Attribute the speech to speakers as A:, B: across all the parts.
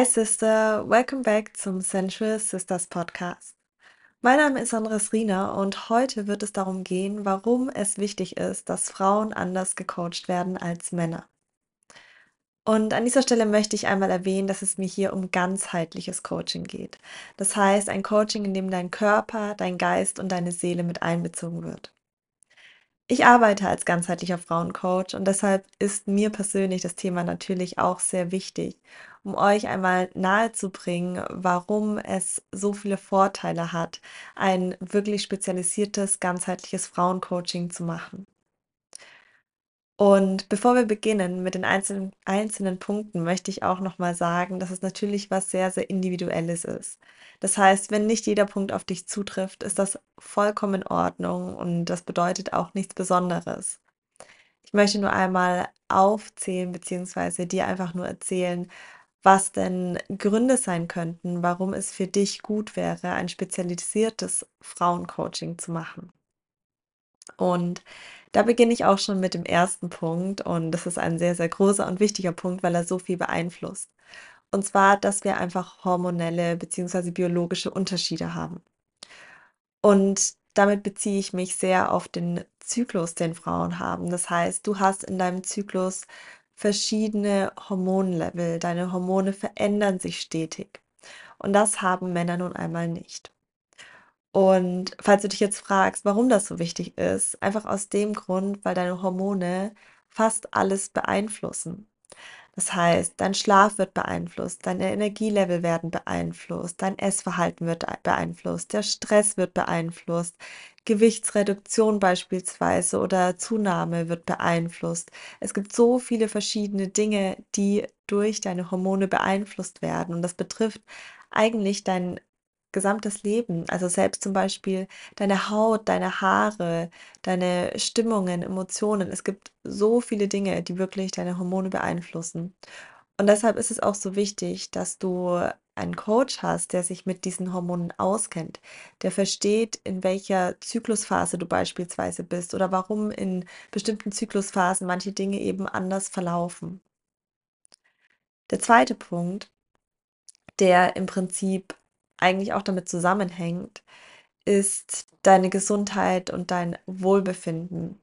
A: Hi Sister, welcome back zum Sensual Sisters Podcast. Mein Name ist Andres Riener und heute wird es darum gehen, warum es wichtig ist, dass Frauen anders gecoacht werden als Männer. Und an dieser Stelle möchte ich einmal erwähnen, dass es mir hier um ganzheitliches Coaching geht. Das heißt, ein Coaching, in dem dein Körper, dein Geist und deine Seele mit einbezogen wird. Ich arbeite als ganzheitlicher Frauencoach und deshalb ist mir persönlich das Thema natürlich auch sehr wichtig, um euch einmal nahezubringen, warum es so viele Vorteile hat, ein wirklich spezialisiertes ganzheitliches Frauencoaching zu machen. Und bevor wir beginnen mit den einzelnen, einzelnen Punkten, möchte ich auch nochmal sagen, dass es natürlich was sehr, sehr Individuelles ist. Das heißt, wenn nicht jeder Punkt auf dich zutrifft, ist das vollkommen in Ordnung und das bedeutet auch nichts Besonderes. Ich möchte nur einmal aufzählen, beziehungsweise dir einfach nur erzählen, was denn Gründe sein könnten, warum es für dich gut wäre, ein spezialisiertes Frauencoaching zu machen. Und da beginne ich auch schon mit dem ersten Punkt und das ist ein sehr, sehr großer und wichtiger Punkt, weil er so viel beeinflusst. Und zwar, dass wir einfach hormonelle bzw. biologische Unterschiede haben. Und damit beziehe ich mich sehr auf den Zyklus, den Frauen haben. Das heißt, du hast in deinem Zyklus verschiedene Hormonlevel. Deine Hormone verändern sich stetig. Und das haben Männer nun einmal nicht. Und falls du dich jetzt fragst, warum das so wichtig ist, einfach aus dem Grund, weil deine Hormone fast alles beeinflussen. Das heißt, dein Schlaf wird beeinflusst, deine Energielevel werden beeinflusst, dein Essverhalten wird beeinflusst, der Stress wird beeinflusst, Gewichtsreduktion beispielsweise oder Zunahme wird beeinflusst. Es gibt so viele verschiedene Dinge, die durch deine Hormone beeinflusst werden und das betrifft eigentlich dein gesamtes Leben. Also selbst zum Beispiel deine Haut, deine Haare, deine Stimmungen, Emotionen. Es gibt so viele Dinge, die wirklich deine Hormone beeinflussen. Und deshalb ist es auch so wichtig, dass du einen Coach hast, der sich mit diesen Hormonen auskennt, der versteht, in welcher Zyklusphase du beispielsweise bist oder warum in bestimmten Zyklusphasen manche Dinge eben anders verlaufen. Der zweite Punkt, der im Prinzip eigentlich auch damit zusammenhängt, ist deine Gesundheit und dein Wohlbefinden.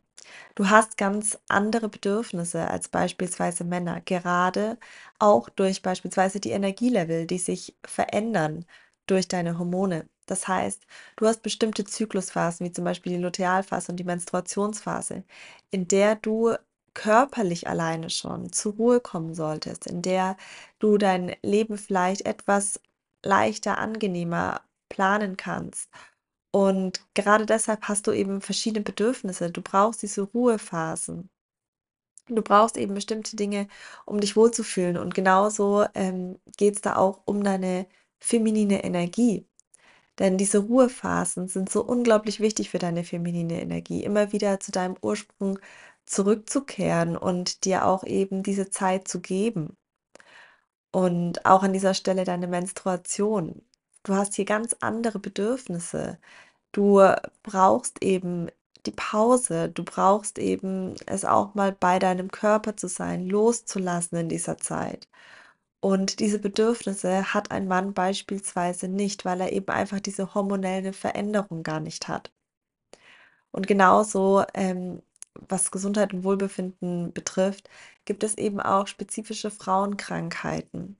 A: Du hast ganz andere Bedürfnisse als beispielsweise Männer, gerade auch durch beispielsweise die Energielevel, die sich verändern durch deine Hormone. Das heißt, du hast bestimmte Zyklusphasen, wie zum Beispiel die Lutealphase und die Menstruationsphase, in der du körperlich alleine schon zur Ruhe kommen solltest, in der du dein Leben vielleicht etwas leichter, angenehmer planen kannst. Und gerade deshalb hast du eben verschiedene Bedürfnisse. Du brauchst diese Ruhephasen. Du brauchst eben bestimmte Dinge, um dich wohlzufühlen. Und genauso ähm, geht es da auch um deine feminine Energie. Denn diese Ruhephasen sind so unglaublich wichtig für deine feminine Energie. Immer wieder zu deinem Ursprung zurückzukehren und dir auch eben diese Zeit zu geben. Und auch an dieser Stelle deine Menstruation. Du hast hier ganz andere Bedürfnisse. Du brauchst eben die Pause. Du brauchst eben es auch mal bei deinem Körper zu sein, loszulassen in dieser Zeit. Und diese Bedürfnisse hat ein Mann beispielsweise nicht, weil er eben einfach diese hormonelle Veränderung gar nicht hat. Und genauso ähm, was Gesundheit und Wohlbefinden betrifft, gibt es eben auch spezifische Frauenkrankheiten.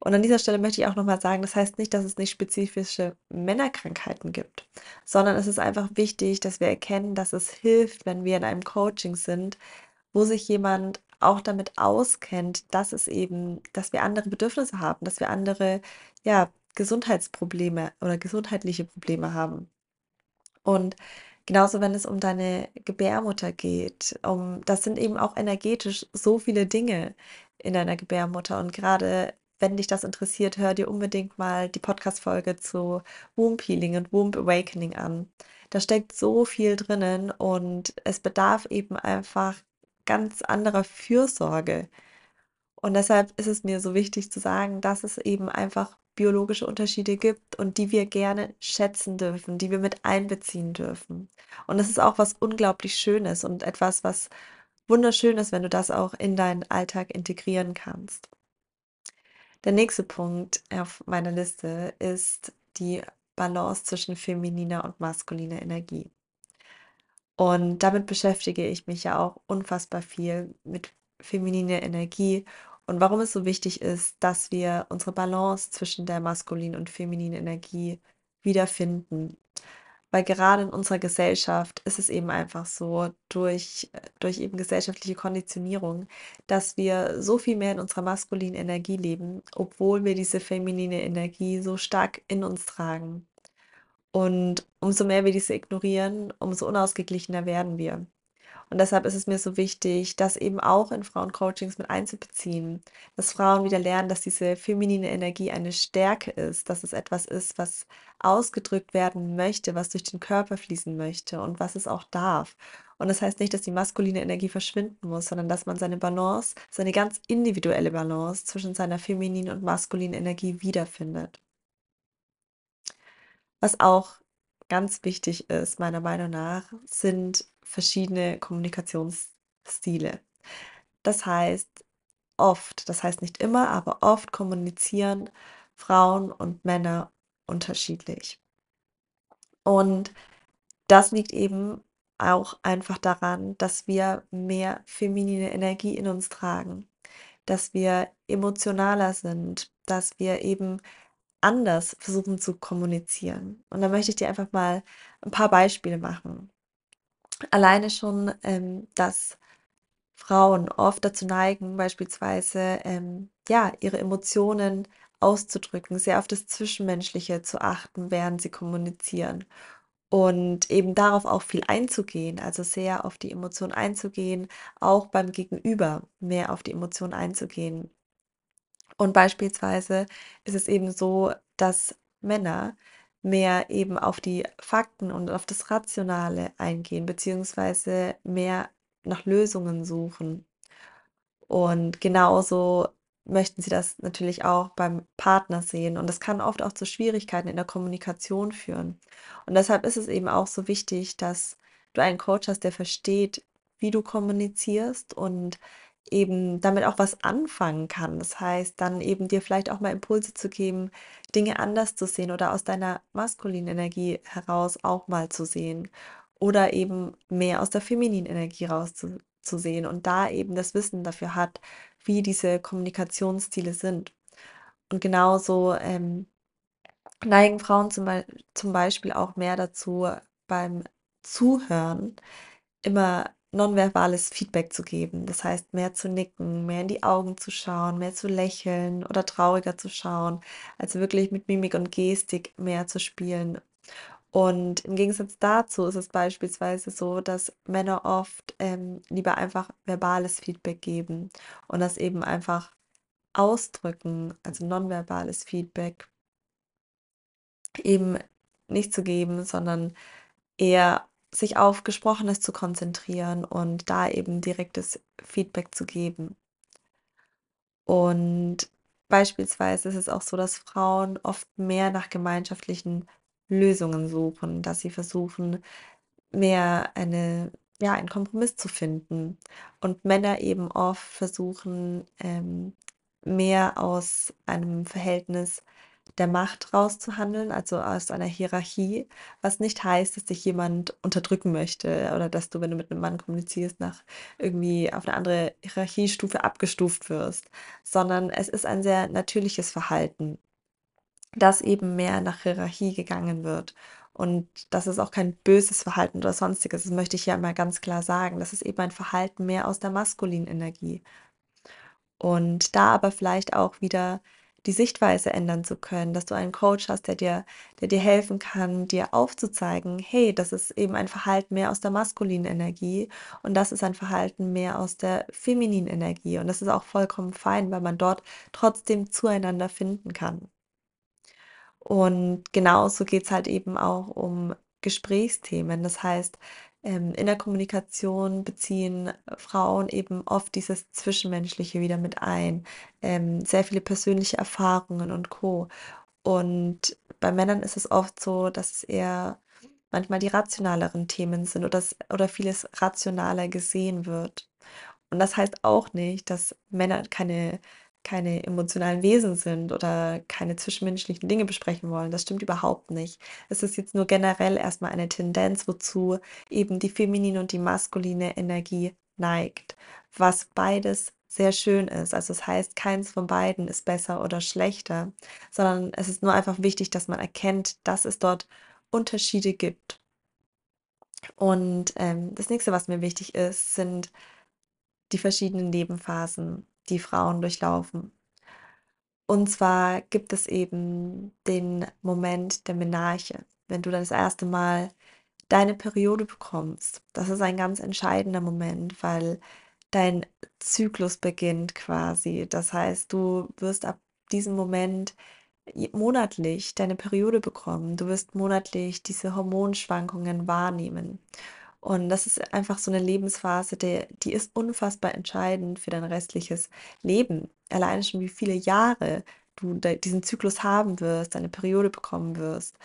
A: Und an dieser Stelle möchte ich auch nochmal sagen, das heißt nicht, dass es nicht spezifische Männerkrankheiten gibt, sondern es ist einfach wichtig, dass wir erkennen, dass es hilft, wenn wir in einem Coaching sind, wo sich jemand auch damit auskennt, dass es eben, dass wir andere Bedürfnisse haben, dass wir andere, ja, Gesundheitsprobleme oder gesundheitliche Probleme haben. Und Genauso, wenn es um deine Gebärmutter geht, um das sind eben auch energetisch so viele Dinge in deiner Gebärmutter. Und gerade wenn dich das interessiert, hör dir unbedingt mal die Podcast-Folge zu Womb Healing und Womb Awakening an. Da steckt so viel drinnen und es bedarf eben einfach ganz anderer Fürsorge. Und deshalb ist es mir so wichtig zu sagen, dass es eben einfach biologische Unterschiede gibt und die wir gerne schätzen dürfen, die wir mit einbeziehen dürfen. Und das ist auch was unglaublich Schönes und etwas, was wunderschön ist, wenn du das auch in deinen Alltag integrieren kannst. Der nächste Punkt auf meiner Liste ist die Balance zwischen femininer und maskuliner Energie. Und damit beschäftige ich mich ja auch unfassbar viel mit femininer Energie und warum es so wichtig ist, dass wir unsere Balance zwischen der maskulinen und femininen Energie wiederfinden. Weil gerade in unserer Gesellschaft ist es eben einfach so, durch, durch eben gesellschaftliche Konditionierung, dass wir so viel mehr in unserer maskulinen Energie leben, obwohl wir diese feminine Energie so stark in uns tragen. Und umso mehr wir diese ignorieren, umso unausgeglichener werden wir. Und deshalb ist es mir so wichtig, das eben auch in Frauencoachings mit einzubeziehen, dass Frauen wieder lernen, dass diese feminine Energie eine Stärke ist, dass es etwas ist, was ausgedrückt werden möchte, was durch den Körper fließen möchte und was es auch darf. Und das heißt nicht, dass die maskuline Energie verschwinden muss, sondern dass man seine Balance, seine ganz individuelle Balance zwischen seiner femininen und maskulinen Energie wiederfindet. Was auch ganz wichtig ist, meiner Meinung nach, sind verschiedene Kommunikationsstile. Das heißt, oft, das heißt nicht immer, aber oft kommunizieren Frauen und Männer unterschiedlich. Und das liegt eben auch einfach daran, dass wir mehr feminine Energie in uns tragen, dass wir emotionaler sind, dass wir eben anders versuchen zu kommunizieren. Und da möchte ich dir einfach mal ein paar Beispiele machen. Alleine schon, ähm, dass Frauen oft dazu neigen, beispielsweise, ähm, ja, ihre Emotionen auszudrücken, sehr auf das Zwischenmenschliche zu achten, während sie kommunizieren und eben darauf auch viel einzugehen, also sehr auf die Emotionen einzugehen, auch beim Gegenüber mehr auf die Emotionen einzugehen. Und beispielsweise ist es eben so, dass Männer mehr eben auf die Fakten und auf das Rationale eingehen, beziehungsweise mehr nach Lösungen suchen. Und genauso möchten sie das natürlich auch beim Partner sehen. Und das kann oft auch zu Schwierigkeiten in der Kommunikation führen. Und deshalb ist es eben auch so wichtig, dass du einen Coach hast, der versteht, wie du kommunizierst und eben damit auch was anfangen kann. Das heißt, dann eben dir vielleicht auch mal Impulse zu geben, Dinge anders zu sehen oder aus deiner maskulinen Energie heraus auch mal zu sehen oder eben mehr aus der femininen Energie rauszusehen und da eben das Wissen dafür hat, wie diese Kommunikationsstile sind. Und genauso ähm, neigen Frauen zum, zum Beispiel auch mehr dazu, beim Zuhören immer nonverbales Feedback zu geben. Das heißt, mehr zu nicken, mehr in die Augen zu schauen, mehr zu lächeln oder trauriger zu schauen, also wirklich mit Mimik und Gestik mehr zu spielen. Und im Gegensatz dazu ist es beispielsweise so, dass Männer oft ähm, lieber einfach verbales Feedback geben und das eben einfach ausdrücken, also nonverbales Feedback eben nicht zu geben, sondern eher sich auf Gesprochenes zu konzentrieren und da eben direktes Feedback zu geben. Und beispielsweise ist es auch so, dass Frauen oft mehr nach gemeinschaftlichen Lösungen suchen, dass sie versuchen, mehr eine ja, einen Kompromiss zu finden und Männer eben oft versuchen, ähm, mehr aus einem Verhältnis der Macht rauszuhandeln, also aus einer Hierarchie, was nicht heißt, dass dich jemand unterdrücken möchte oder dass du, wenn du mit einem Mann kommunizierst, nach irgendwie auf eine andere Hierarchiestufe abgestuft wirst, sondern es ist ein sehr natürliches Verhalten, dass eben mehr nach Hierarchie gegangen wird. Und das ist auch kein böses Verhalten oder sonstiges. Das möchte ich ja mal ganz klar sagen. Das ist eben ein Verhalten mehr aus der maskulinen Energie. Und da aber vielleicht auch wieder die Sichtweise ändern zu können, dass du einen Coach hast, der dir, der dir helfen kann, dir aufzuzeigen, hey, das ist eben ein Verhalten mehr aus der maskulinen Energie und das ist ein Verhalten mehr aus der femininen Energie. Und das ist auch vollkommen fein, weil man dort trotzdem zueinander finden kann. Und genauso geht es halt eben auch um Gesprächsthemen. Das heißt, in der Kommunikation beziehen Frauen eben oft dieses Zwischenmenschliche wieder mit ein, ähm, sehr viele persönliche Erfahrungen und Co. Und bei Männern ist es oft so, dass es eher manchmal die rationaleren Themen sind oder, oder vieles rationaler gesehen wird. Und das heißt auch nicht, dass Männer keine keine emotionalen Wesen sind oder keine zwischenmenschlichen Dinge besprechen wollen. Das stimmt überhaupt nicht. Es ist jetzt nur generell erstmal eine Tendenz, wozu eben die feminine und die maskuline Energie neigt, was beides sehr schön ist. Also das heißt, keins von beiden ist besser oder schlechter, sondern es ist nur einfach wichtig, dass man erkennt, dass es dort Unterschiede gibt. Und ähm, das nächste, was mir wichtig ist, sind die verschiedenen Lebenphasen, die Frauen durchlaufen. Und zwar gibt es eben den Moment der Menarche, wenn du das erste Mal deine Periode bekommst. Das ist ein ganz entscheidender Moment, weil dein Zyklus beginnt quasi. Das heißt, du wirst ab diesem Moment monatlich deine Periode bekommen. Du wirst monatlich diese Hormonschwankungen wahrnehmen. Und das ist einfach so eine Lebensphase, die, die ist unfassbar entscheidend für dein restliches Leben. Alleine schon, wie viele Jahre du diesen Zyklus haben wirst, deine Periode bekommen wirst.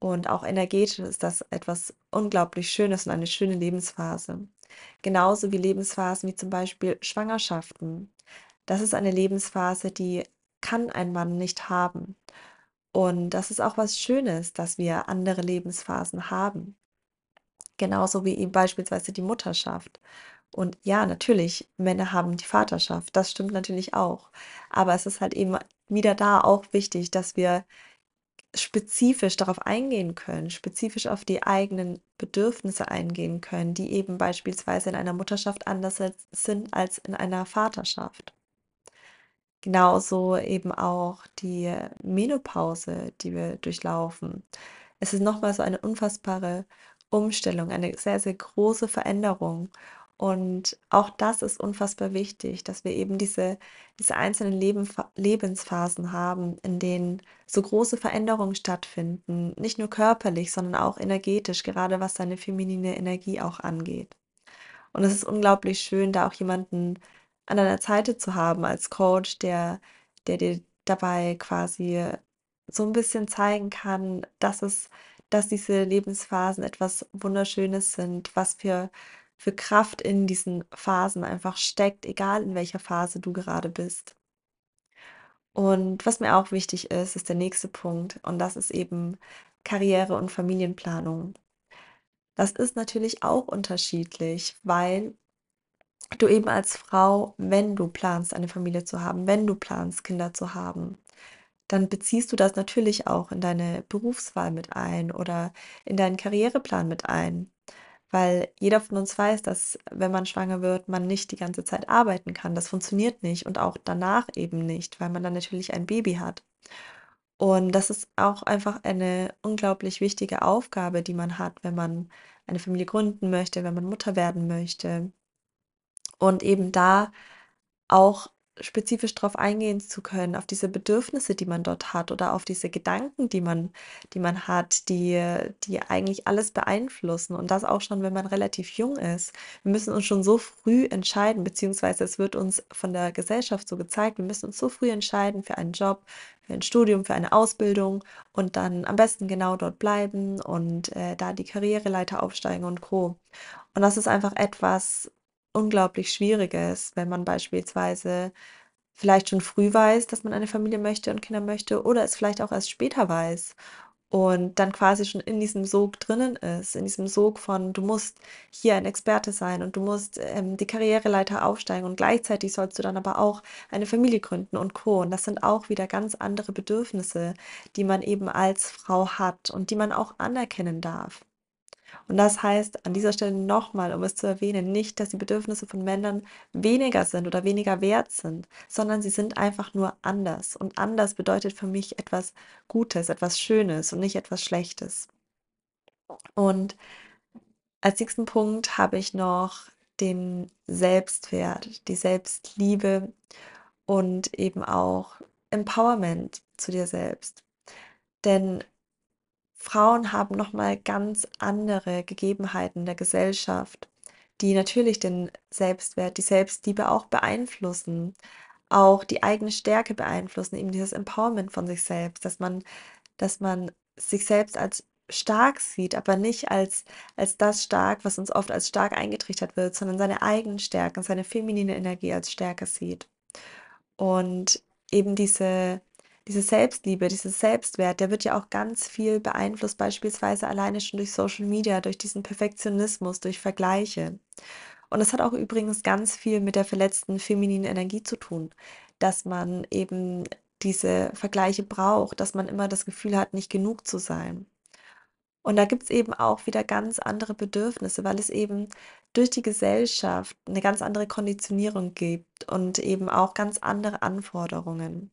A: Und auch energetisch ist das etwas unglaublich Schönes und eine schöne Lebensphase. Genauso wie Lebensphasen wie zum Beispiel Schwangerschaften. Das ist eine Lebensphase, die kann ein Mann nicht haben. Und das ist auch was Schönes, dass wir andere Lebensphasen haben. Genauso wie eben beispielsweise die Mutterschaft. Und ja, natürlich, Männer haben die Vaterschaft. Das stimmt natürlich auch. Aber es ist halt eben wieder da auch wichtig, dass wir spezifisch darauf eingehen können, spezifisch auf die eigenen Bedürfnisse eingehen können, die eben beispielsweise in einer Mutterschaft anders sind als in einer Vaterschaft. Genauso eben auch die Menopause, die wir durchlaufen. Es ist nochmal so eine unfassbare Umstellung, eine sehr, sehr große Veränderung. Und auch das ist unfassbar wichtig, dass wir eben diese, diese einzelnen Leben, Lebensphasen haben, in denen so große Veränderungen stattfinden, nicht nur körperlich, sondern auch energetisch, gerade was seine feminine Energie auch angeht. Und es ist unglaublich schön, da auch jemanden an deiner Seite zu haben als Coach, der, der dir dabei quasi so ein bisschen zeigen kann, dass es, dass diese Lebensphasen etwas Wunderschönes sind, was für, für Kraft in diesen Phasen einfach steckt, egal in welcher Phase du gerade bist. Und was mir auch wichtig ist, ist der nächste Punkt und das ist eben Karriere und Familienplanung. Das ist natürlich auch unterschiedlich, weil du eben als Frau, wenn du planst, eine Familie zu haben, wenn du planst, Kinder zu haben, dann beziehst du das natürlich auch in deine Berufswahl mit ein oder in deinen Karriereplan mit ein. Weil jeder von uns weiß, dass wenn man schwanger wird, man nicht die ganze Zeit arbeiten kann. Das funktioniert nicht und auch danach eben nicht, weil man dann natürlich ein Baby hat. Und das ist auch einfach eine unglaublich wichtige Aufgabe, die man hat, wenn man eine Familie gründen möchte, wenn man Mutter werden möchte. Und eben da auch spezifisch drauf eingehen zu können, auf diese Bedürfnisse, die man dort hat oder auf diese Gedanken, die man die man hat, die die eigentlich alles beeinflussen und das auch schon, wenn man relativ jung ist. Wir müssen uns schon so früh entscheiden, beziehungsweise es wird uns von der Gesellschaft so gezeigt, wir müssen uns so früh entscheiden für einen Job, für ein Studium, für eine Ausbildung und dann am besten genau dort bleiben und, äh, da die Karriereleiter aufsteigen und Co. Und das ist einfach etwas unglaublich Schwieriges, wenn man beispielsweise vielleicht schon früh weiß, dass man eine Familie möchte und Kinder möchte oder es vielleicht auch erst später weiß und dann quasi schon in diesem Sog drinnen ist, in diesem Sog von, du musst hier ein Experte sein und du musst ähm, die Karriereleiter aufsteigen und gleichzeitig sollst du dann aber auch eine Familie gründen und Co. Und das sind auch wieder ganz andere Bedürfnisse, die man eben als Frau hat und die man auch anerkennen darf. Und das heißt an dieser Stelle nochmal, um es zu erwähnen, nicht, dass die Bedürfnisse von Männern weniger sind oder weniger wert sind, sondern sie sind einfach nur anders. Und anders bedeutet für mich etwas Gutes, etwas Schönes und nicht etwas Schlechtes. Und als nächsten Punkt habe ich noch den Selbstwert, die Selbstliebe und eben auch Empowerment zu dir selbst. Denn Frauen haben noch mal ganz andere Gegebenheiten der Gesellschaft, die natürlich den Selbstwert, die Selbstliebe auch beeinflussen, auch die eigene Stärke beeinflussen, eben dieses Empowerment von sich selbst, dass man dass man sich selbst als stark sieht, aber nicht als als das stark, was uns oft als stark eingetrichtert wird, sondern seine eigenen Stärken, seine feminine Energie als Stärke sieht. Und eben diese diese Selbstliebe, dieses Selbstwert, der wird ja auch ganz viel beeinflusst, beispielsweise alleine schon durch Social Media, durch diesen Perfektionismus, durch Vergleiche. Und es hat auch übrigens ganz viel mit der verletzten femininen Energie zu tun, dass man eben diese Vergleiche braucht, dass man immer das Gefühl hat, nicht genug zu sein. Und da gibt's eben auch wieder ganz andere Bedürfnisse, weil es eben durch die Gesellschaft eine ganz andere Konditionierung gibt und eben auch ganz andere Anforderungen.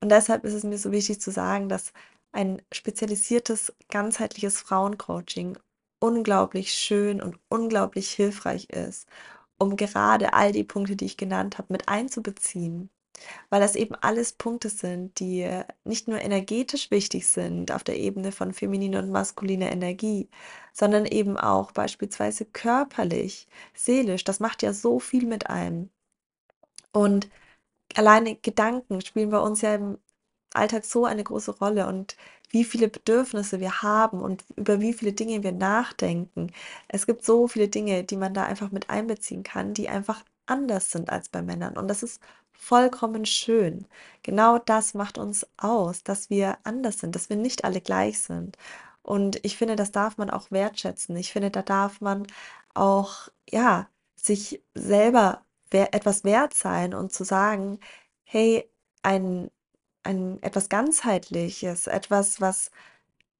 A: Und deshalb ist es mir so wichtig zu sagen, dass ein spezialisiertes, ganzheitliches Frauencoaching unglaublich schön und unglaublich hilfreich ist, um gerade all die Punkte, die ich genannt habe, mit einzubeziehen. Weil das eben alles Punkte sind, die nicht nur energetisch wichtig sind auf der Ebene von femininer und maskuliner Energie, sondern eben auch beispielsweise körperlich, seelisch. Das macht ja so viel mit einem. Und alleine Gedanken spielen bei uns ja im Alltag so eine große Rolle und wie viele Bedürfnisse wir haben und über wie viele Dinge wir nachdenken. Es gibt so viele Dinge, die man da einfach mit einbeziehen kann, die einfach anders sind als bei Männern. Und das ist vollkommen schön. Genau das macht uns aus, dass wir anders sind, dass wir nicht alle gleich sind. Und ich finde, das darf man auch wertschätzen. Ich finde, da darf man auch, ja, sich selber etwas wert sein und zu sagen: „Hey, ein ein etwas Ganzheitliches, etwas, was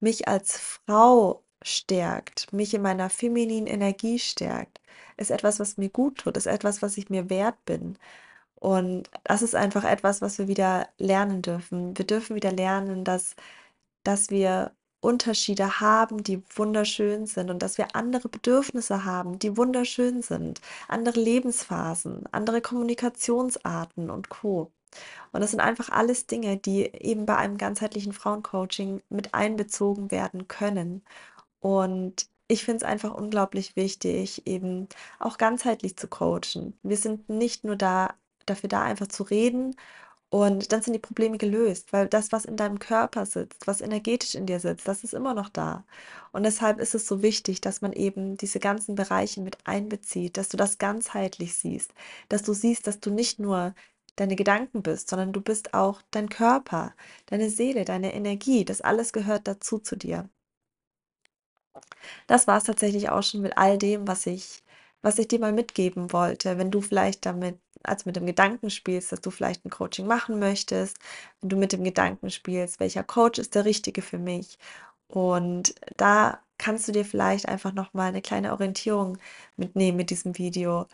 A: mich als Frau stärkt, mich in meiner femininen Energie stärkt, ist etwas, was mir gut tut, ist etwas, was ich mir wert bin.“ Und das ist einfach etwas, was wir wieder lernen dürfen. Wir dürfen wieder lernen, dass dass wir Unterschiede haben, die wunderschön sind und dass wir andere Bedürfnisse haben, die wunderschön sind, andere Lebensphasen, andere Kommunikationsarten und Co. Und das sind einfach alles Dinge, die eben bei einem ganzheitlichen Frauencoaching mit einbezogen werden können. Und ich finde es einfach unglaublich wichtig, eben auch ganzheitlich zu coachen. Wir sind nicht nur da dafür da, einfach zu reden und dann sind die Probleme gelöst, weil das, was in deinem Körper sitzt, was energetisch in dir sitzt, das ist immer noch da. Und deshalb ist es so wichtig, dass man eben diese ganzen Bereiche mit einbezieht, dass du das ganzheitlich siehst, dass du siehst, dass du nicht nur deine Gedanken bist, sondern du bist auch dein Körper, deine Seele, deine Energie. Das alles gehört dazu zu dir. Das war es tatsächlich auch schon mit all dem, was ich was ich dir mal mitgeben wollte. Wenn du vielleicht damit also mit dem Gedanken spielst, dass du vielleicht ein Coaching machen möchtest, wenn du mit dem Gedanken spielst, welcher Coach ist der richtige für mich? Und da kannst du dir vielleicht einfach noch mal 'ne kleine Orientierung mitnehmen mit diesem Video,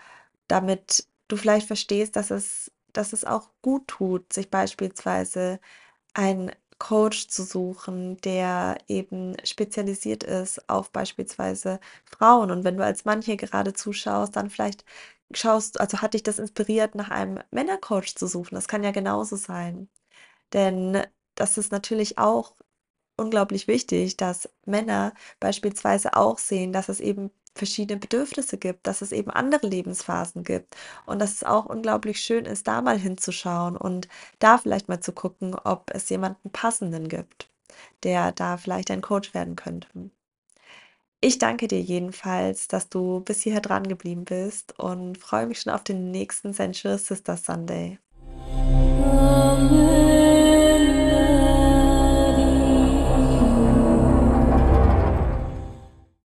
A: damit du vielleicht verstehst, dass es dass es auch gut tut, sich beispielsweise einen Coach zu suchen, der eben spezialisiert ist auf beispielsweise Frauen. Und wenn du als Mann hier gerade zuschaust, dann vielleicht schaust also hat dich das inspiriert, nach einem Männercoach zu suchen. Das kann ja genauso sein. Denn das ist natürlich auch unglaublich wichtig, dass Männer beispielsweise auch sehen, dass es eben verschiedene Bedürfnisse gibt, dass es eben andere Lebensphasen gibt und dass es auch unglaublich schön ist, da mal hinzuschauen und da vielleicht mal zu gucken, ob es jemanden Passenden gibt, der da vielleicht ein Coach werden könnte. Ich danke dir jedenfalls, dass du bis hierher dran geblieben bist und freue mich schon auf den nächsten Sensual Sister Sunday.